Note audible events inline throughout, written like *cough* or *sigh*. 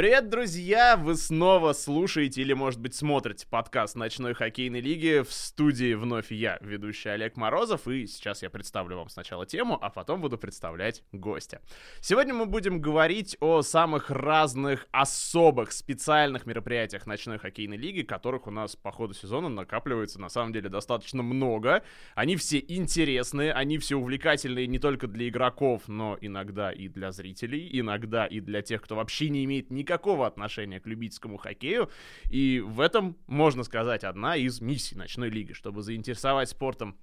Привет, друзья! Вы снова слушаете или, может быть, смотрите подкаст ночной хоккейной лиги. В студии вновь я, ведущий Олег Морозов, и сейчас я представлю вам сначала тему, а потом буду представлять гостя. Сегодня мы будем говорить о самых разных особых, специальных мероприятиях ночной хоккейной лиги, которых у нас по ходу сезона накапливается на самом деле достаточно много. Они все интересные, они все увлекательные не только для игроков, но иногда и для зрителей, иногда и для тех, кто вообще не имеет никакого никакого отношения к любительскому хоккею. И в этом, можно сказать, одна из миссий ночной лиги, чтобы заинтересовать спортом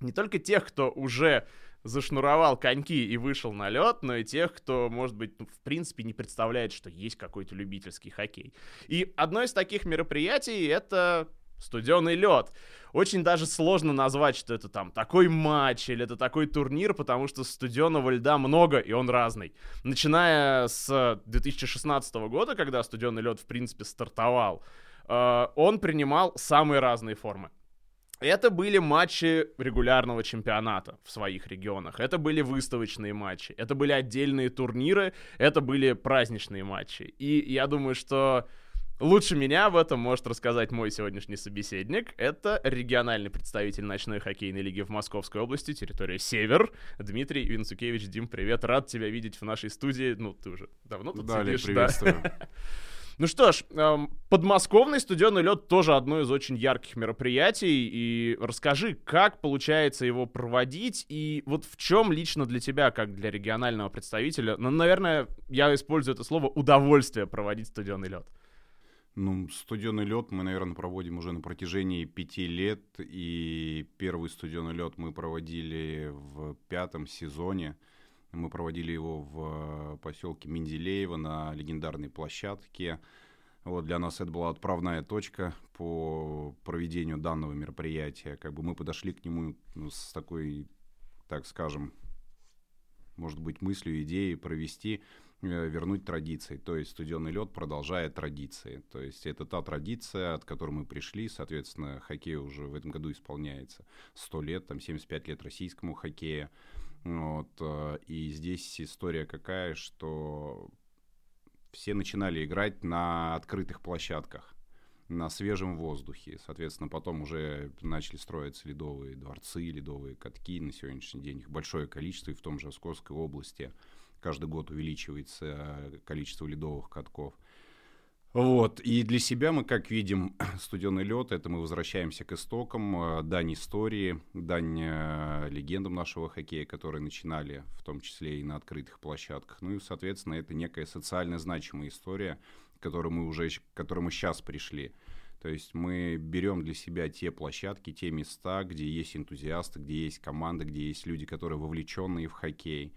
не только тех, кто уже зашнуровал коньки и вышел на лед, но и тех, кто, может быть, ну, в принципе не представляет, что есть какой-то любительский хоккей. И одно из таких мероприятий — это студеный лед очень даже сложно назвать, что это там такой матч или это такой турнир, потому что студенного льда много, и он разный. Начиная с 2016 года, когда студенный лед, в принципе, стартовал, э, он принимал самые разные формы. Это были матчи регулярного чемпионата в своих регионах. Это были выставочные матчи. Это были отдельные турниры. Это были праздничные матчи. И я думаю, что Лучше меня об этом может рассказать мой сегодняшний собеседник. Это региональный представитель ночной хоккейной лиги в Московской области, территория Север, Дмитрий Винцукевич. Дим, привет, рад тебя видеть в нашей студии. Ну, ты уже давно тут да, сидишь, приветствую. да? *laughs* Ну что ж, эм, подмосковный студенный лед тоже одно из очень ярких мероприятий. И расскажи, как получается его проводить, и вот в чем лично для тебя, как для регионального представителя, ну, наверное, я использую это слово удовольствие проводить студенный лед. Ну, студенный лед мы, наверное, проводим уже на протяжении пяти лет. И первый студенный лед мы проводили в пятом сезоне. Мы проводили его в поселке Менделеево на легендарной площадке. Вот для нас это была отправная точка по проведению данного мероприятия. Как бы мы подошли к нему ну, с такой, так скажем, может быть, мыслью, идеей провести Э, вернуть традиции. То есть студенный лед продолжает традиции. То есть это та традиция, от которой мы пришли. Соответственно, хоккей уже в этом году исполняется 100 лет, там 75 лет российскому хоккею. Вот, э, и здесь история какая, что все начинали играть на открытых площадках на свежем воздухе. Соответственно, потом уже начали строиться ледовые дворцы, ледовые катки. На сегодняшний день их большое количество, и в том же Псковской области – каждый год увеличивается э, количество ледовых катков. Вот, и для себя мы, как видим, *clears throat* студенный лед, это мы возвращаемся к истокам, э, дань истории, дань э, легендам нашего хоккея, которые начинали в том числе и на открытых площадках. Ну и, соответственно, это некая социально значимая история, к которой мы уже, к которой мы сейчас пришли. То есть мы берем для себя те площадки, те места, где есть энтузиасты, где есть команды, где есть люди, которые вовлеченные в хоккей.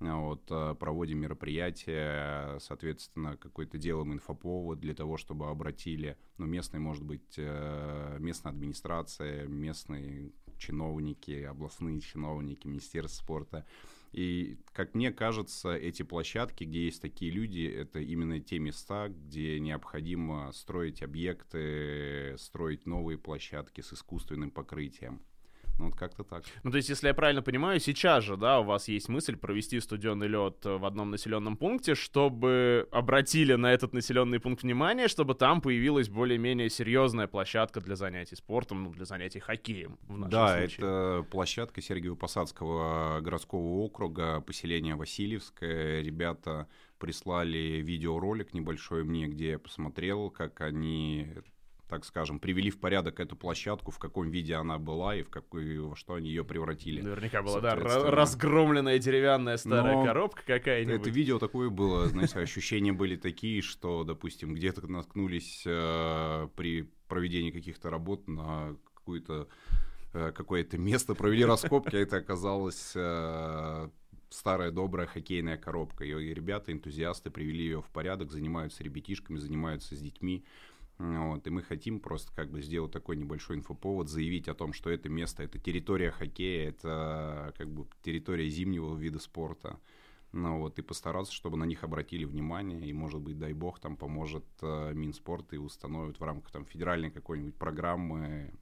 Вот, э, проводим мероприятия, соответственно, какой-то делаем инфоповод для того, чтобы обратили, ну, местные, может быть, э, местная администрация, местные чиновники, областные чиновники, Министерство спорта. И, как мне кажется, эти площадки, где есть такие люди, это именно те места, где необходимо строить объекты, строить новые площадки с искусственным покрытием. Ну, вот как-то так. Ну, то есть, если я правильно понимаю, сейчас же, да, у вас есть мысль провести студенный лед в одном населенном пункте, чтобы обратили на этот населенный пункт внимание, чтобы там появилась более-менее серьезная площадка для занятий спортом, ну, для занятий хоккеем. В нашем да, случае. это площадка Сергиево-Посадского городского округа, поселение Васильевское. Ребята прислали видеоролик небольшой мне, где я посмотрел, как они так скажем, привели в порядок эту площадку, в каком виде она была и в какой, во что они ее превратили. Наверняка была, да, разгромленная деревянная старая Но коробка какая-нибудь. Это видео такое было, знаете, ощущения были такие, что, допустим, где-то наткнулись э, при проведении каких-то работ на какую-то э, какое-то место, провели раскопки, а это оказалось э, старая добрая хоккейная коробка. И ребята, энтузиасты, привели ее в порядок, занимаются ребятишками, занимаются с детьми. Вот, и мы хотим просто как бы сделать такой небольшой инфоповод, заявить о том, что это место, это территория хоккея, это как бы территория зимнего вида спорта. Ну вот, и постараться, чтобы на них обратили внимание, и, может быть, дай бог, там поможет э, Минспорт и установит в рамках там федеральной какой-нибудь программы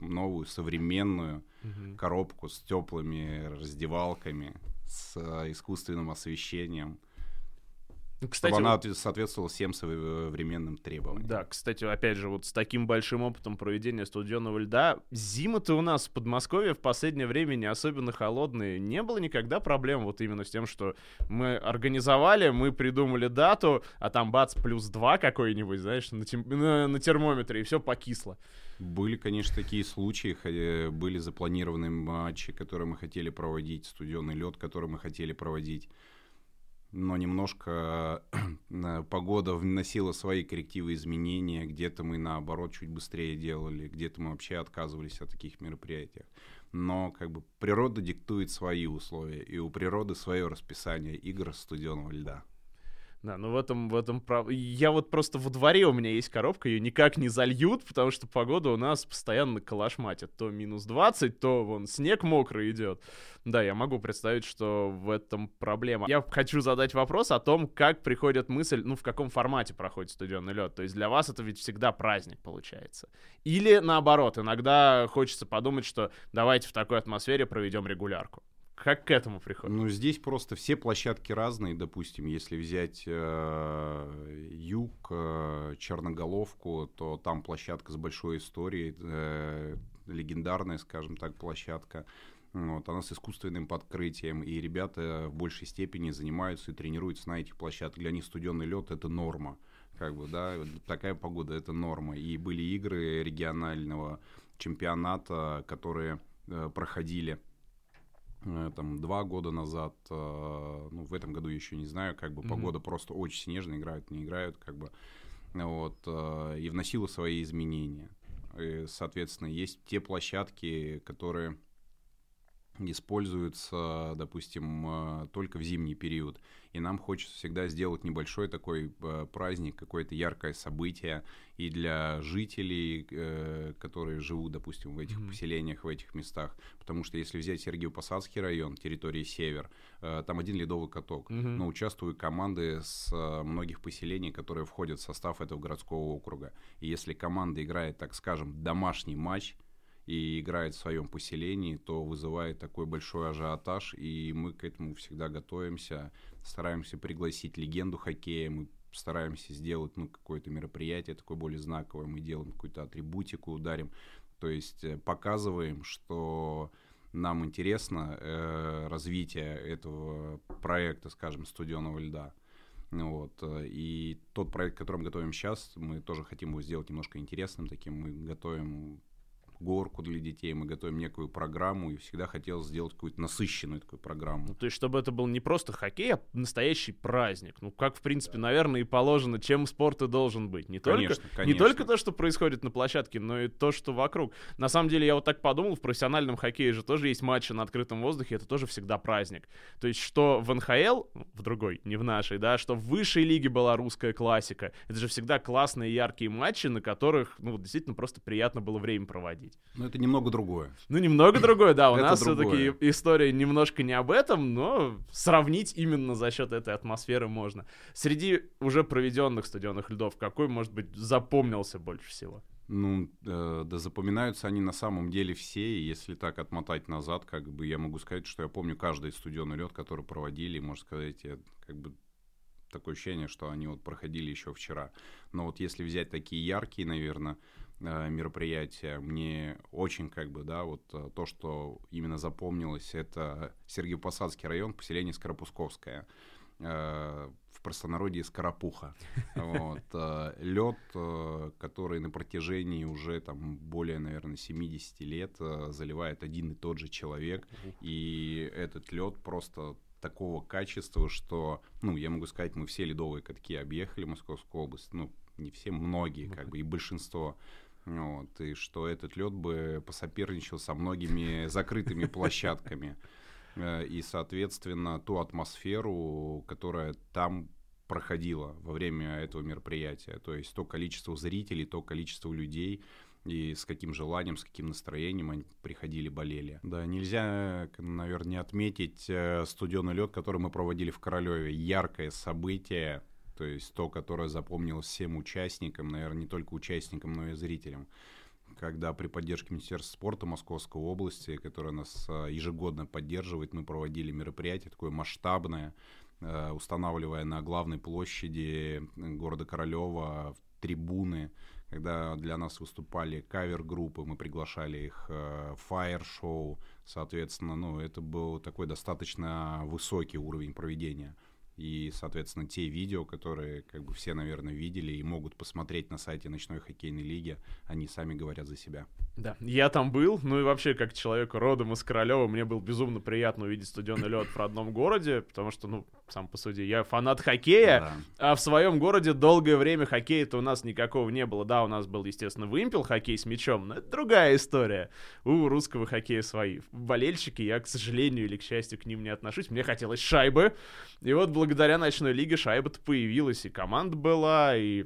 новую современную угу. коробку с теплыми раздевалками, с э, искусственным освещением кстати, чтобы она вот... соответствовала всем современным требованиям. Да, кстати, опять же, вот с таким большим опытом проведения студенного льда, зимы-то у нас в Подмосковье в последнее время не особенно холодные. Не было никогда проблем вот именно с тем, что мы организовали, мы придумали дату, а там бац, плюс два какой-нибудь, знаешь, на, тем... на, на термометре, и все покисло. Были, конечно, такие случаи, были запланированы матчи, которые мы хотели проводить, студенный лед, который мы хотели проводить но немножко *clears throat* э, погода вносила свои коррективы изменения, где-то мы наоборот чуть быстрее делали, где-то мы вообще отказывались от таких мероприятий. Но как бы природа диктует свои условия, и у природы свое расписание игр студенного льда. Да, ну в этом, в этом прав... Я вот просто во дворе у меня есть коробка, ее никак не зальют, потому что погода у нас постоянно калашматит. То минус 20, то вон снег мокрый идет. Да, я могу представить, что в этом проблема. Я хочу задать вопрос о том, как приходит мысль, ну, в каком формате проходит студенный лед. То есть для вас это ведь всегда праздник получается. Или наоборот, иногда хочется подумать, что давайте в такой атмосфере проведем регулярку. Как к этому приходит? Ну, здесь просто все площадки разные. Допустим, если взять э, юг, э, Черноголовку, то там площадка с большой историей, э, легендарная, скажем так, площадка. Вот, она с искусственным подкрытием, и ребята в большей степени занимаются и тренируются на этих площадках. Для них студенный лед это норма. Как бы, да, такая погода это норма. И были игры регионального чемпионата, которые э, проходили там два года назад, э, ну, в этом году еще не знаю, как бы mm-hmm. погода просто очень снежная, играют, не играют, как бы, вот, э, и вносила свои изменения. И, соответственно, есть те площадки, которые используются, допустим, только в зимний период. И нам хочется всегда сделать небольшой такой э, праздник, какое-то яркое событие и для жителей, э, которые живут, допустим, в этих mm-hmm. поселениях, в этих местах. Потому что если взять Сергиев-Посадский район, территории Север, э, там один ледовый каток, mm-hmm. но участвуют команды с многих поселений, которые входят в состав этого городского округа. И если команда играет, так скажем, домашний матч, и играет в своем поселении, то вызывает такой большой ажиотаж, и мы к этому всегда готовимся, стараемся пригласить легенду хоккея, мы стараемся сделать ну, какое-то мероприятие такое более знаковое, мы делаем какую-то атрибутику, ударим, то есть э, показываем, что нам интересно э, развитие этого проекта, скажем, студенного льда. Вот. Э, и тот проект, который мы готовим сейчас, мы тоже хотим его сделать немножко интересным таким. Мы готовим горку для детей, мы готовим некую программу, и всегда хотел сделать какую-то насыщенную такую программу. Ну, то есть, чтобы это был не просто хоккей, а настоящий праздник. Ну, как, в принципе, да. наверное, и положено, чем спорт и должен быть. Не, конечно, только, конечно. не только то, что происходит на площадке, но и то, что вокруг. На самом деле, я вот так подумал, в профессиональном хоккее же тоже есть матчи на открытом воздухе, это тоже всегда праздник. То есть, что в НХЛ, в другой, не в нашей, да, что в высшей лиге была русская классика, это же всегда классные яркие матчи, на которых, ну, действительно просто приятно было время проводить обсудить. Ну, это немного другое. Ну, немного другое, да. У нас все-таки история немножко не об этом, но сравнить именно за счет этой атмосферы можно. Среди уже проведенных стадионных льдов, какой, может быть, запомнился больше всего? Ну, э, да запоминаются они на самом деле все, и если так отмотать назад, как бы я могу сказать, что я помню каждый студионный лед, который проводили, и, можно сказать, я, как бы такое ощущение, что они вот проходили еще вчера. Но вот если взять такие яркие, наверное, мероприятия. Мне очень как бы, да, вот э, то, что именно запомнилось, это Сергиев-Посадский район, поселение Скоропусковское. Э, в простонародье Скоропуха. *laughs* Вот. Лед, который на протяжении уже там более, наверное, 70 лет заливает один и тот же человек. И этот лед просто такого качества, что, ну, я могу сказать, мы все ледовые катки объехали Московскую область, ну, не все, многие, как бы, и большинство. Вот, и что этот лед бы посоперничал со многими закрытыми площадками. Э, и, соответственно, ту атмосферу, которая там проходила во время этого мероприятия. То есть то количество зрителей, то количество людей, и с каким желанием, с каким настроением они приходили, болели. Да, нельзя, наверное, не отметить э, студенный лед, который мы проводили в Королеве. Яркое событие, то есть то, которое запомнилось всем участникам, наверное, не только участникам, но и зрителям. Когда при поддержке Министерства спорта Московской области, которое нас а, ежегодно поддерживает, мы проводили мероприятие такое масштабное, э, устанавливая на главной площади города Королева трибуны, когда для нас выступали кавер-группы, мы приглашали их в фаер-шоу, соответственно, ну, это был такой достаточно высокий уровень проведения и, соответственно, те видео, которые как бы все, наверное, видели и могут посмотреть на сайте ночной хоккейной лиги, они сами говорят за себя. Да, я там был, ну и вообще, как человек родом из Королева, мне было безумно приятно увидеть стадионный лед в родном городе, потому что, ну, сам по сути, я фанат хоккея, да. а в своем городе долгое время хоккея-то у нас никакого не было. Да, у нас был, естественно, вымпел хоккей с мячом, но это другая история. У русского хоккея свои. Болельщики, я, к сожалению или к счастью, к ним не отношусь. Мне хотелось шайбы, и вот благодаря ночной лиге шайба-то появилась, и команда была, и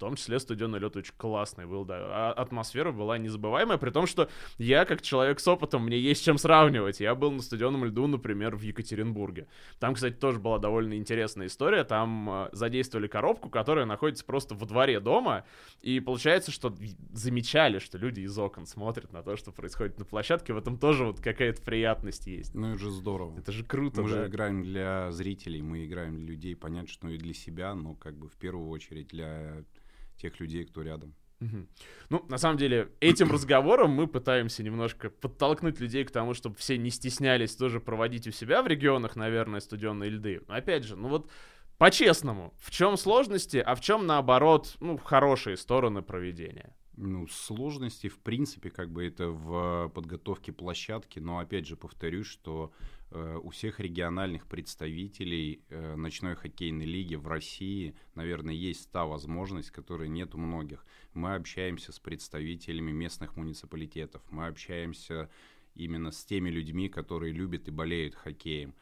том числе студенный лед очень классный был, да. А атмосфера была незабываемая, при том, что я, как человек с опытом, мне есть чем сравнивать. Я был на студенном льду, например, в Екатеринбурге. Там, кстати, тоже была довольно интересная история. Там э, задействовали коробку, которая находится просто во дворе дома, и получается, что замечали, что люди из окон смотрят на то, что происходит на площадке. В этом тоже вот какая-то приятность есть. Ну, это же здорово. Это же круто, Мы да? же играем для зрителей, мы играем для людей, понять, что и для себя, но как бы в первую очередь для тех людей, кто рядом. Угу. Ну, на самом деле, этим *clears throat* разговором мы пытаемся немножко подтолкнуть людей к тому, чтобы все не стеснялись тоже проводить у себя в регионах, наверное, студенные льды. Но опять же, ну вот по-честному, в чем сложности, а в чем наоборот, ну, хорошие стороны проведения? Ну, сложности, в принципе, как бы это в подготовке площадки, но опять же повторюсь, что у всех региональных представителей э, ночной хоккейной лиги в России, наверное, есть та возможность, которой нет у многих. Мы общаемся с представителями местных муниципалитетов, мы общаемся именно с теми людьми, которые любят и болеют хоккеем.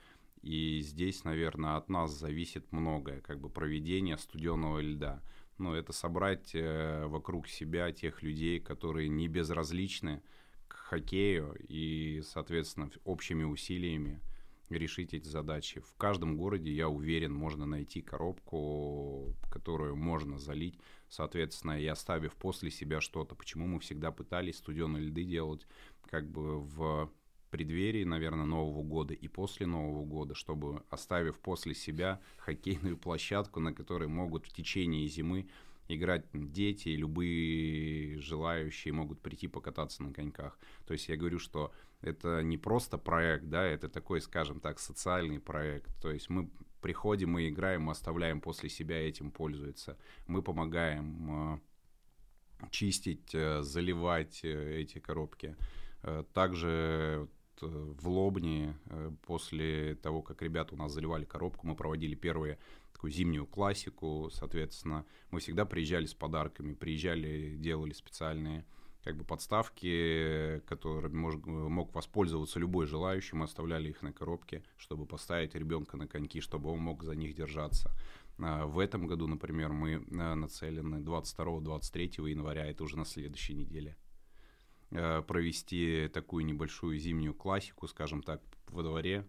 И здесь, наверное, от нас зависит многое, как бы проведение студенного льда. Ну, это собрать э, вокруг себя тех людей, которые не безразличны, хоккею и, соответственно, общими усилиями решить эти задачи. В каждом городе, я уверен, можно найти коробку, которую можно залить, соответственно, и оставив после себя что-то. Почему мы всегда пытались студеные льды делать как бы в преддверии, наверное, Нового года и после Нового года, чтобы оставив после себя хоккейную площадку, на которой могут в течение зимы играть дети, любые желающие могут прийти покататься на коньках. То есть я говорю, что это не просто проект, да, это такой, скажем так, социальный проект. То есть мы приходим, мы играем, мы оставляем после себя, этим пользуется. Мы помогаем э, чистить, э, заливать э, эти коробки. Также в Лобне после того, как ребята у нас заливали коробку, мы проводили первые такую зимнюю классику, соответственно, мы всегда приезжали с подарками, приезжали, делали специальные как бы подставки, которыми мож, мог воспользоваться любой желающий, мы оставляли их на коробке, чтобы поставить ребенка на коньки, чтобы он мог за них держаться. А, в этом году, например, мы а, нацелены 22-23 января, это уже на следующей неделе, а, провести такую небольшую зимнюю классику, скажем так, во дворе,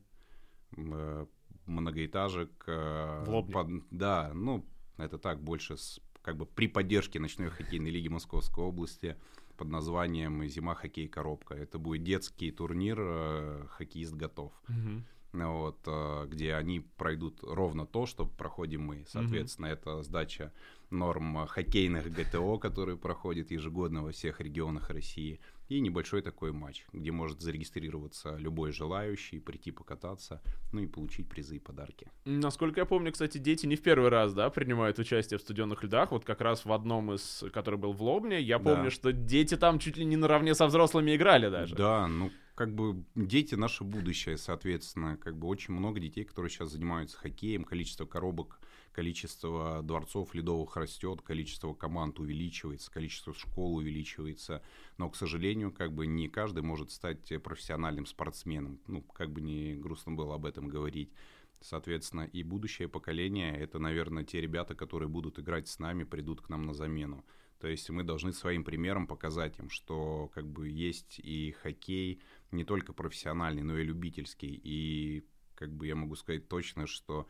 многоэтажек. Э, в под, да, ну, это так, больше с, как бы при поддержке ночной хоккейной лиги Московской области под названием «Зима хоккей коробка». Это будет детский турнир э, «Хоккеист готов». Угу. Вот, э, где они пройдут ровно то, что проходим мы. Соответственно, угу. это сдача норм хоккейных ГТО, которые проходят ежегодно во всех регионах России – и небольшой такой матч, где может зарегистрироваться любой желающий, прийти покататься, ну и получить призы и подарки. Насколько я помню, кстати, дети не в первый раз, да, принимают участие в студенных льдах. Вот как раз в одном из, который был в Лобне, я помню, да. что дети там чуть ли не наравне со взрослыми играли даже. Да, ну как бы дети наше будущее, соответственно, как бы очень много детей, которые сейчас занимаются хоккеем, количество коробок количество дворцов ледовых растет, количество команд увеличивается, количество школ увеличивается, но, к сожалению, как бы не каждый может стать профессиональным спортсменом, ну, как бы не грустно было об этом говорить. Соответственно, и будущее поколение — это, наверное, те ребята, которые будут играть с нами, придут к нам на замену. То есть мы должны своим примером показать им, что как бы есть и хоккей не только профессиональный, но и любительский. И как бы я могу сказать точно, что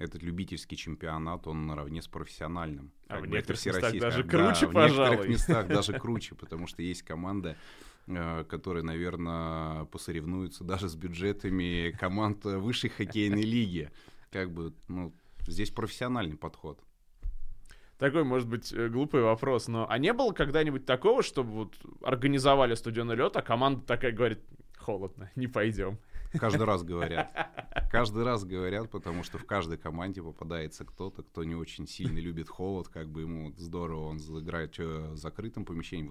этот любительский чемпионат, он наравне с профессиональным. А как в некоторых местах даже круче, да, пожалуй. в некоторых местах *laughs* даже круче, потому что есть команда, э, которые, наверное, посоревнуются даже с бюджетами команд высшей хоккейной лиги. как бы, ну, здесь профессиональный подход. Такой, может быть, э, глупый вопрос, но а не было когда-нибудь такого, чтобы вот организовали студионный лед, а команда такая говорит, холодно, не пойдем? Каждый раз говорят. Каждый раз говорят, потому что в каждой команде попадается кто-то, кто не очень сильно любит холод, как бы ему здорово, он играет в закрытом помещении.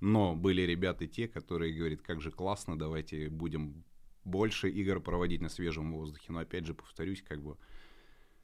Но были ребята те, которые говорят, как же классно, давайте будем больше игр проводить на свежем воздухе. Но опять же, повторюсь, как бы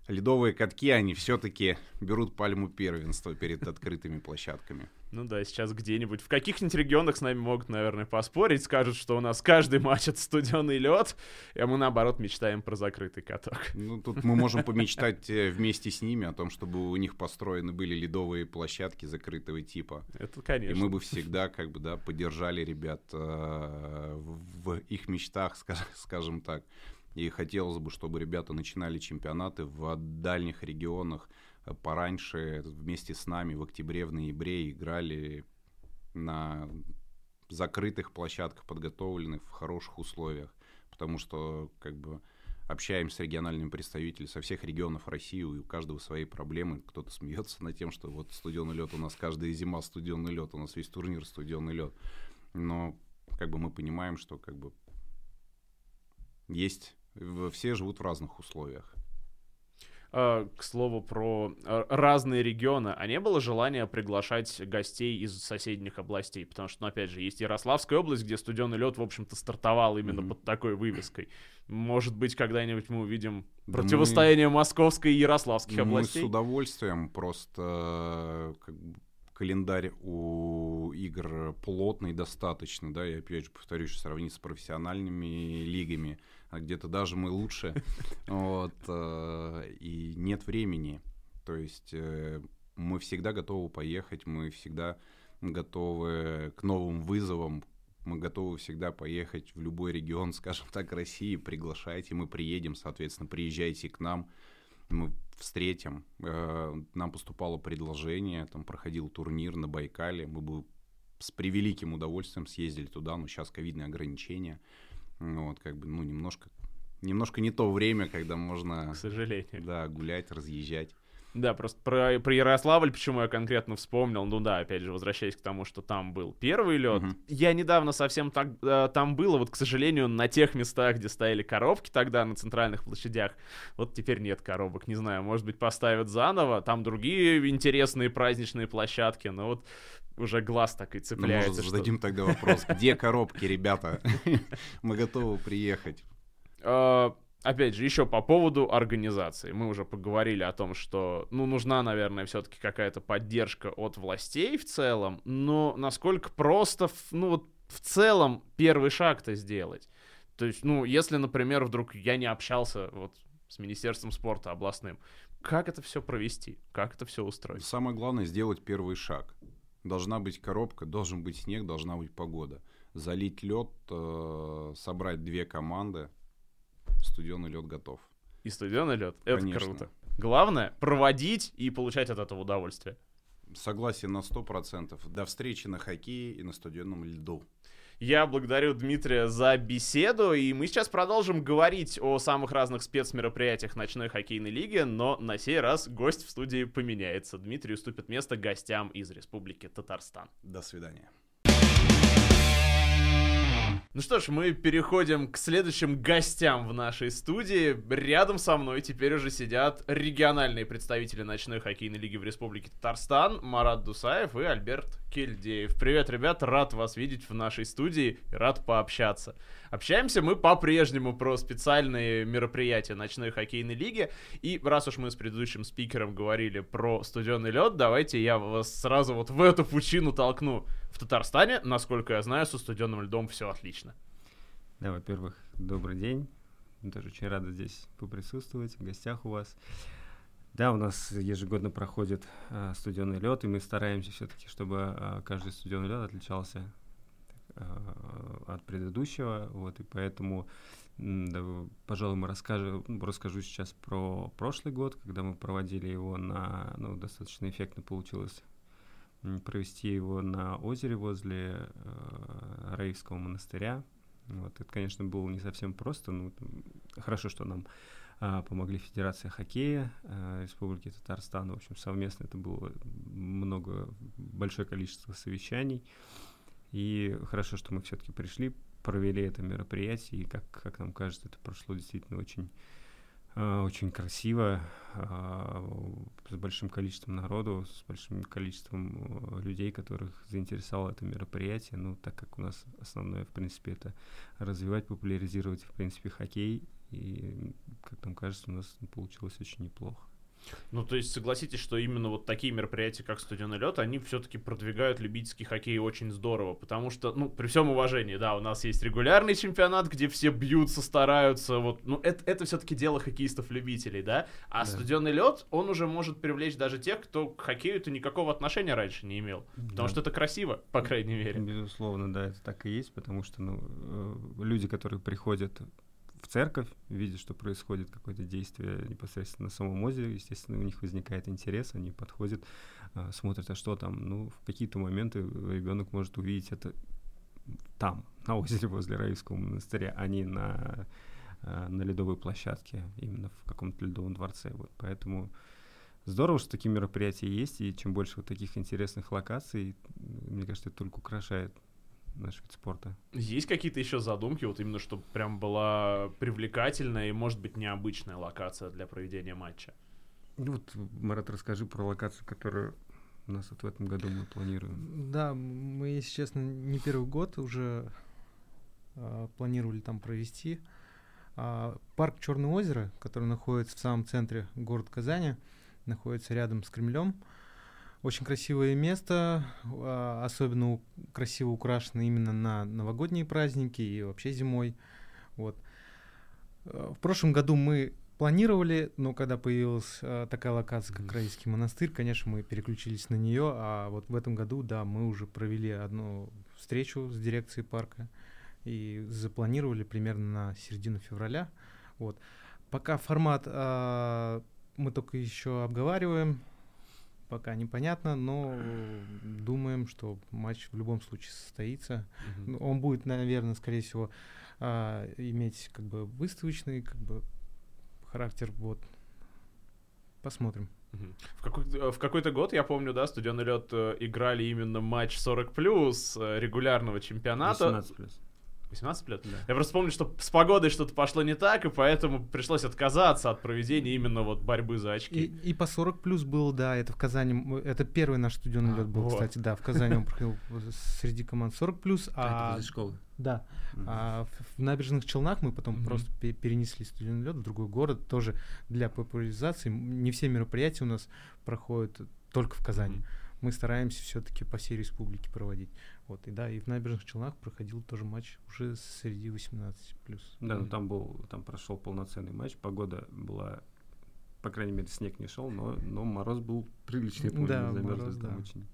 ледовые катки, они все-таки берут пальму первенства перед открытыми площадками. Ну да, сейчас где-нибудь в каких-нибудь регионах с нами могут, наверное, поспорить, скажут, что у нас каждый матч это студеный лед, а мы наоборот мечтаем про закрытый каток. Ну тут мы можем помечтать э, вместе с ними о том, чтобы у них построены были ледовые площадки закрытого типа. Это конечно. И мы бы всегда как бы да поддержали ребят э, в их мечтах, скажем так. И хотелось бы, чтобы ребята начинали чемпионаты в дальних регионах э, пораньше вместе с нами в октябре, в ноябре играли на закрытых площадках, подготовленных в хороших условиях. Потому что как бы общаемся с региональными представителями со всех регионов России, и у каждого свои проблемы. Кто-то смеется над тем, что вот студенный лед у нас каждая зима студенный лед, у нас весь турнир студенный лед. Но как бы мы понимаем, что как бы есть все живут в разных условиях. А, к слову про а, разные регионы, а не было желания приглашать гостей из соседних областей? Потому что, ну, опять же, есть Ярославская область, где студенный лед, в общем-то, стартовал именно mm-hmm. под такой вывеской. Может быть, когда-нибудь мы увидим да противостояние мы... Московской и Ярославских областей? Мы с удовольствием, просто как календарь у игр плотный достаточно, да, я опять же повторюсь, сравнить с профессиональными лигами, а где-то даже мы лучше, *laughs* вот, э, и нет времени, то есть э, мы всегда готовы поехать, мы всегда готовы к новым вызовам, мы готовы всегда поехать в любой регион, *laughs* скажем так, России, приглашайте, мы приедем, соответственно, приезжайте к нам, мы встретим. Э, нам поступало предложение, там проходил турнир на Байкале, мы бы с превеликим удовольствием съездили туда, но сейчас ковидные ограничения, вот, как бы, ну, немножко, немножко не то время, когда можно... К сожалению. Да, гулять, разъезжать. Да, просто про, про Ярославль, почему я конкретно вспомнил, ну да, опять же, возвращаясь к тому, что там был первый лед. Угу. Я недавно совсем так, э, там было, вот, к сожалению, на тех местах, где стояли коробки тогда, на центральных площадях, вот теперь нет коробок, не знаю, может быть, поставят заново, там другие интересные праздничные площадки, но вот уже глаз так и цепляется. Ну, может, зададим тогда вопрос, где коробки, ребята? Мы готовы приехать. А, опять же, еще по поводу организации. Мы уже поговорили о том, что, ну, нужна, наверное, все-таки какая-то поддержка от властей в целом, но насколько просто, ну, вот в целом первый шаг-то сделать. То есть, ну, если, например, вдруг я не общался вот с Министерством спорта областным, как это все провести, как это все устроить? Самое главное сделать первый шаг. Должна быть коробка, должен быть снег, должна быть погода. Залить лед, э, собрать две команды, студеный лед готов. И студеный лед, это Конечно. круто. Главное проводить и получать от этого удовольствие. Согласен на 100%. До встречи на хоккее и на студенном льду. Я благодарю Дмитрия за беседу, и мы сейчас продолжим говорить о самых разных спецмероприятиях ночной хоккейной лиги, но на сей раз гость в студии поменяется. Дмитрий уступит место гостям из Республики Татарстан. До свидания. Ну что ж, мы переходим к следующим гостям в нашей студии. Рядом со мной теперь уже сидят региональные представители ночной хоккейной лиги в Республике Татарстан, Марат Дусаев и Альберт Кельдеев. Привет, ребят, рад вас видеть в нашей студии, рад пообщаться. Общаемся мы по-прежнему про специальные мероприятия ночной хоккейной лиги. И раз уж мы с предыдущим спикером говорили про студенный лед, давайте я вас сразу вот в эту пучину толкну. В Татарстане, насколько я знаю, со студенным льдом все отлично. Да, во-первых, добрый день. Мы тоже очень рада здесь поприсутствовать, в гостях у вас. Да, у нас ежегодно проходит э, студенный лед, и мы стараемся все-таки, чтобы э, каждый студенный лед отличался э, от предыдущего. Вот, и поэтому, да, пожалуй, мы расскажем, расскажу сейчас про прошлый год, когда мы проводили его на, ну, достаточно эффектно получилось провести его на озере возле э, Раевского монастыря. Вот, это, конечно, было не совсем просто, но хорошо, что нам а, помогли Федерация хоккея а, Республики Татарстан. В общем, совместно это было много, большое количество совещаний. И хорошо, что мы все-таки пришли, провели это мероприятие, и, как, как нам кажется, это прошло действительно очень, очень красиво, с большим количеством народу, с большим количеством людей, которых заинтересовало это мероприятие. Ну, так как у нас основное, в принципе, это развивать, популяризировать, в принципе, хоккей, и, как нам кажется, у нас получилось очень неплохо. Ну, то есть согласитесь, что именно вот такие мероприятия, как студенный лед, они все-таки продвигают любительский хоккей очень здорово, потому что, ну, при всем уважении, да, у нас есть регулярный чемпионат, где все бьются, стараются, вот, ну, это, это все-таки дело хоккеистов-любителей, да, а да. студенный лед, он уже может привлечь даже тех, кто к хоккею-то никакого отношения раньше не имел, потому да. что это красиво, по крайней мере. Безусловно, да, это так и есть, потому что, ну, э, люди, которые приходят в церковь, видят, что происходит какое-то действие непосредственно на самом озере, естественно, у них возникает интерес, они подходят, а, смотрят, а что там. Ну, в какие-то моменты ребенок может увидеть это там, на озере возле Раевского монастыря, а не на, а, на ледовой площадке, именно в каком-то ледовом дворце. Вот, поэтому здорово, что такие мероприятия есть, и чем больше вот таких интересных локаций, мне кажется, это только украшает наш вид спорта. Есть какие-то еще задумки, вот именно, чтобы прям была привлекательная и, может быть, необычная локация для проведения матча? Ну вот, Марат, расскажи про локацию, которую у нас вот в этом году мы планируем. Да, мы, если честно, не первый год уже э, планировали там провести. Э, парк Черное озеро, который находится в самом центре города Казани, находится рядом с Кремлем. Э, очень красивое место, а, особенно красиво украшено именно на новогодние праздники и вообще зимой. Вот. Э, в прошлом году мы планировали, но когда появилась а, такая локация, как Раильский монастырь, конечно, мы переключились на нее, а вот в этом году, да, мы уже провели одну встречу с дирекцией парка и запланировали примерно на середину февраля. Вот. Пока формат а, мы только еще обговариваем, пока непонятно, но думаем, что матч в любом случае состоится. Mm-hmm. Он будет, наверное, скорее всего, а, иметь как бы выставочный как бы характер. Вот посмотрим. В, какой- э, в какой-то год, я помню, да, студенный лед э, играли именно матч 40 плюс э, регулярного чемпионата. 18 плюс. 18 лет? Да. Я просто помню, что с погодой что-то пошло не так, и поэтому пришлось отказаться от проведения именно вот борьбы за очки. И, и по 40 плюс был, да, это в Казани, это первый наш студенный а, лед был, вот. кстати, да, в Казани он проходил среди команд 40 плюс. А, а школы. Да. Mm-hmm. А в, в набережных Челнах мы потом mm-hmm. просто перенесли студенный лед в другой город, тоже для популяризации. Не все мероприятия у нас проходят только в Казани. Mm-hmm. Мы стараемся все-таки по всей республике проводить. Вот, и да, и в набережных Челнах проходил тоже матч уже среди 18 плюс. Да, ну там был, там прошел полноценный матч, погода была, по крайней мере, снег не шел, но, но мороз был приличный, помню, да, мороз, да. очень.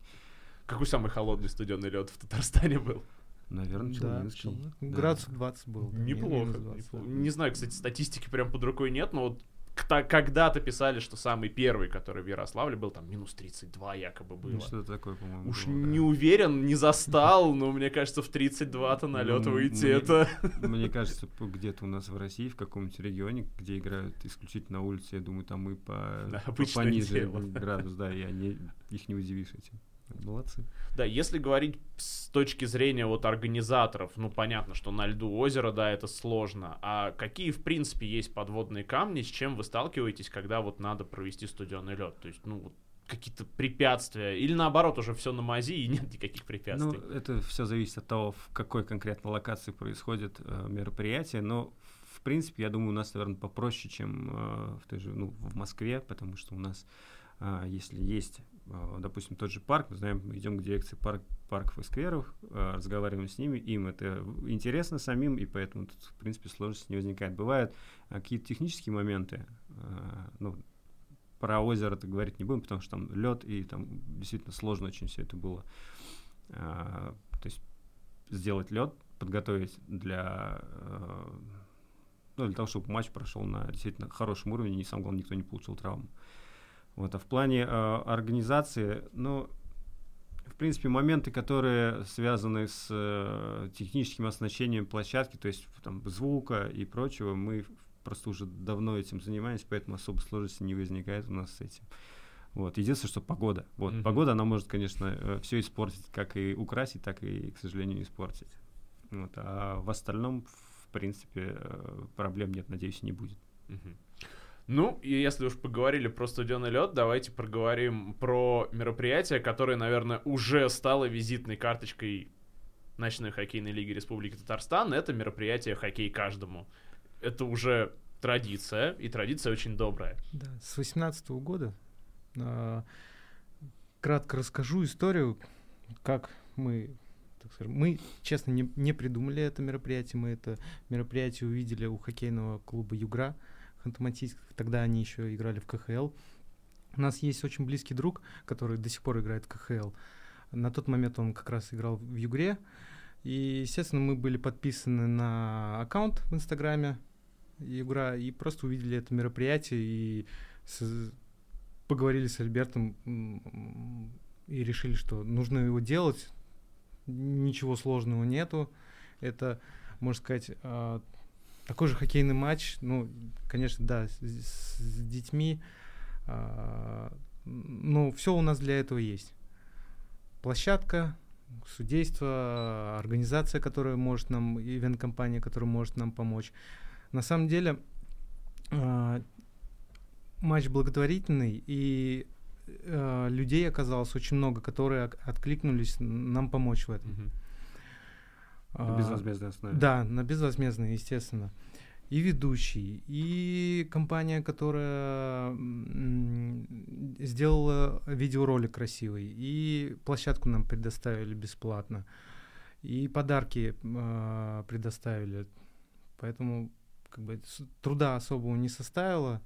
Какой самый холодный студенный лед в Татарстане был? Наверное, Челнинский. Да, да. Градусов 20 был. Неплохо. 20, неплохо. Не знаю, кстати, статистики прям под рукой нет, но вот когда-то писали, что самый первый, который в Ярославле был, там минус 32 якобы было. Ну, что такое, по-моему. Уж было, не да. уверен, не застал, но мне кажется, в 32-то на лед ну, выйти мне, это... *laughs* Мне кажется, где-то у нас в России, в каком-нибудь регионе, где играют исключительно на улице, я думаю, там и по, да, *laughs* по пониже дело. градус, да, и они, их не удивишь этим. Молодцы. Да, если говорить с точки зрения вот организаторов, ну понятно, что на льду озера, да, это сложно. А какие, в принципе, есть подводные камни, с чем вы сталкиваетесь, когда вот надо провести студенный лед? То есть, ну, какие-то препятствия, или наоборот, уже все на мази и нет никаких препятствий? Ну, это все зависит от того, в какой конкретно локации происходит э, мероприятие, но в принципе, я думаю, у нас, наверное, попроще, чем э, в той же, ну, в Москве, потому что у нас, э, если есть допустим, тот же парк, мы знаем, идем к дирекции парк, парков и скверов, а, разговариваем с ними, им это интересно самим, и поэтому тут, в принципе, сложности не возникает. Бывают а, какие-то технические моменты, ну, про озеро то говорить не будем, потому что там лед, и там действительно сложно очень все это было. То есть сделать лед, подготовить для, ну, для того, чтобы матч прошел на действительно хорошем уровне, и самое главное, никто не получил травму. Вот, а в плане э, организации, ну, в принципе, моменты, которые связаны с э, техническим оснащением площадки, то есть там звука и прочего, мы просто уже давно этим занимаемся, поэтому особо сложности не возникает у нас с этим. Вот. Единственное, что погода. Вот. Mm-hmm. Погода, она может, конечно, э, все испортить, как и украсить, так и, к сожалению, испортить. Вот. А в остальном, в принципе, э, проблем нет, надеюсь, не будет. Mm-hmm. Ну, и если уж поговорили про студенный лед, давайте проговорим про мероприятие, которое, наверное, уже стало визитной карточкой ночной хоккейной лиги Республики Татарстан. Это мероприятие «Хоккей каждому». Это уже традиция, и традиция очень добрая. Да, с 18 года. Э, кратко расскажу историю, как мы так скажем, мы, честно, не, не придумали это мероприятие, мы это мероприятие увидели у хоккейного клуба «Югра», Ханты-Мансийск, тогда они еще играли в КХЛ. У нас есть очень близкий друг, который до сих пор играет в КХЛ. На тот момент он как раз играл в Югре. И, естественно, мы были подписаны на аккаунт в Инстаграме Югра и просто увидели это мероприятие и с, поговорили с Альбертом и решили, что нужно его делать. Ничего сложного нету. Это, можно сказать, а, такой же хоккейный матч, ну, конечно, да, с, с детьми, а, но все у нас для этого есть. Площадка, судейство, организация, которая может нам, ивент-компания, которая может нам помочь. На самом деле, а, матч благотворительный, и э, людей оказалось очень много, которые откликнулись нам помочь в этом. Mm-hmm. На безвозмездной основе. Да, на безвозмездной, естественно. И ведущий, и компания, которая сделала видеоролик красивый, и площадку нам предоставили бесплатно, и подарки э, предоставили. Поэтому как бы труда особого не составило.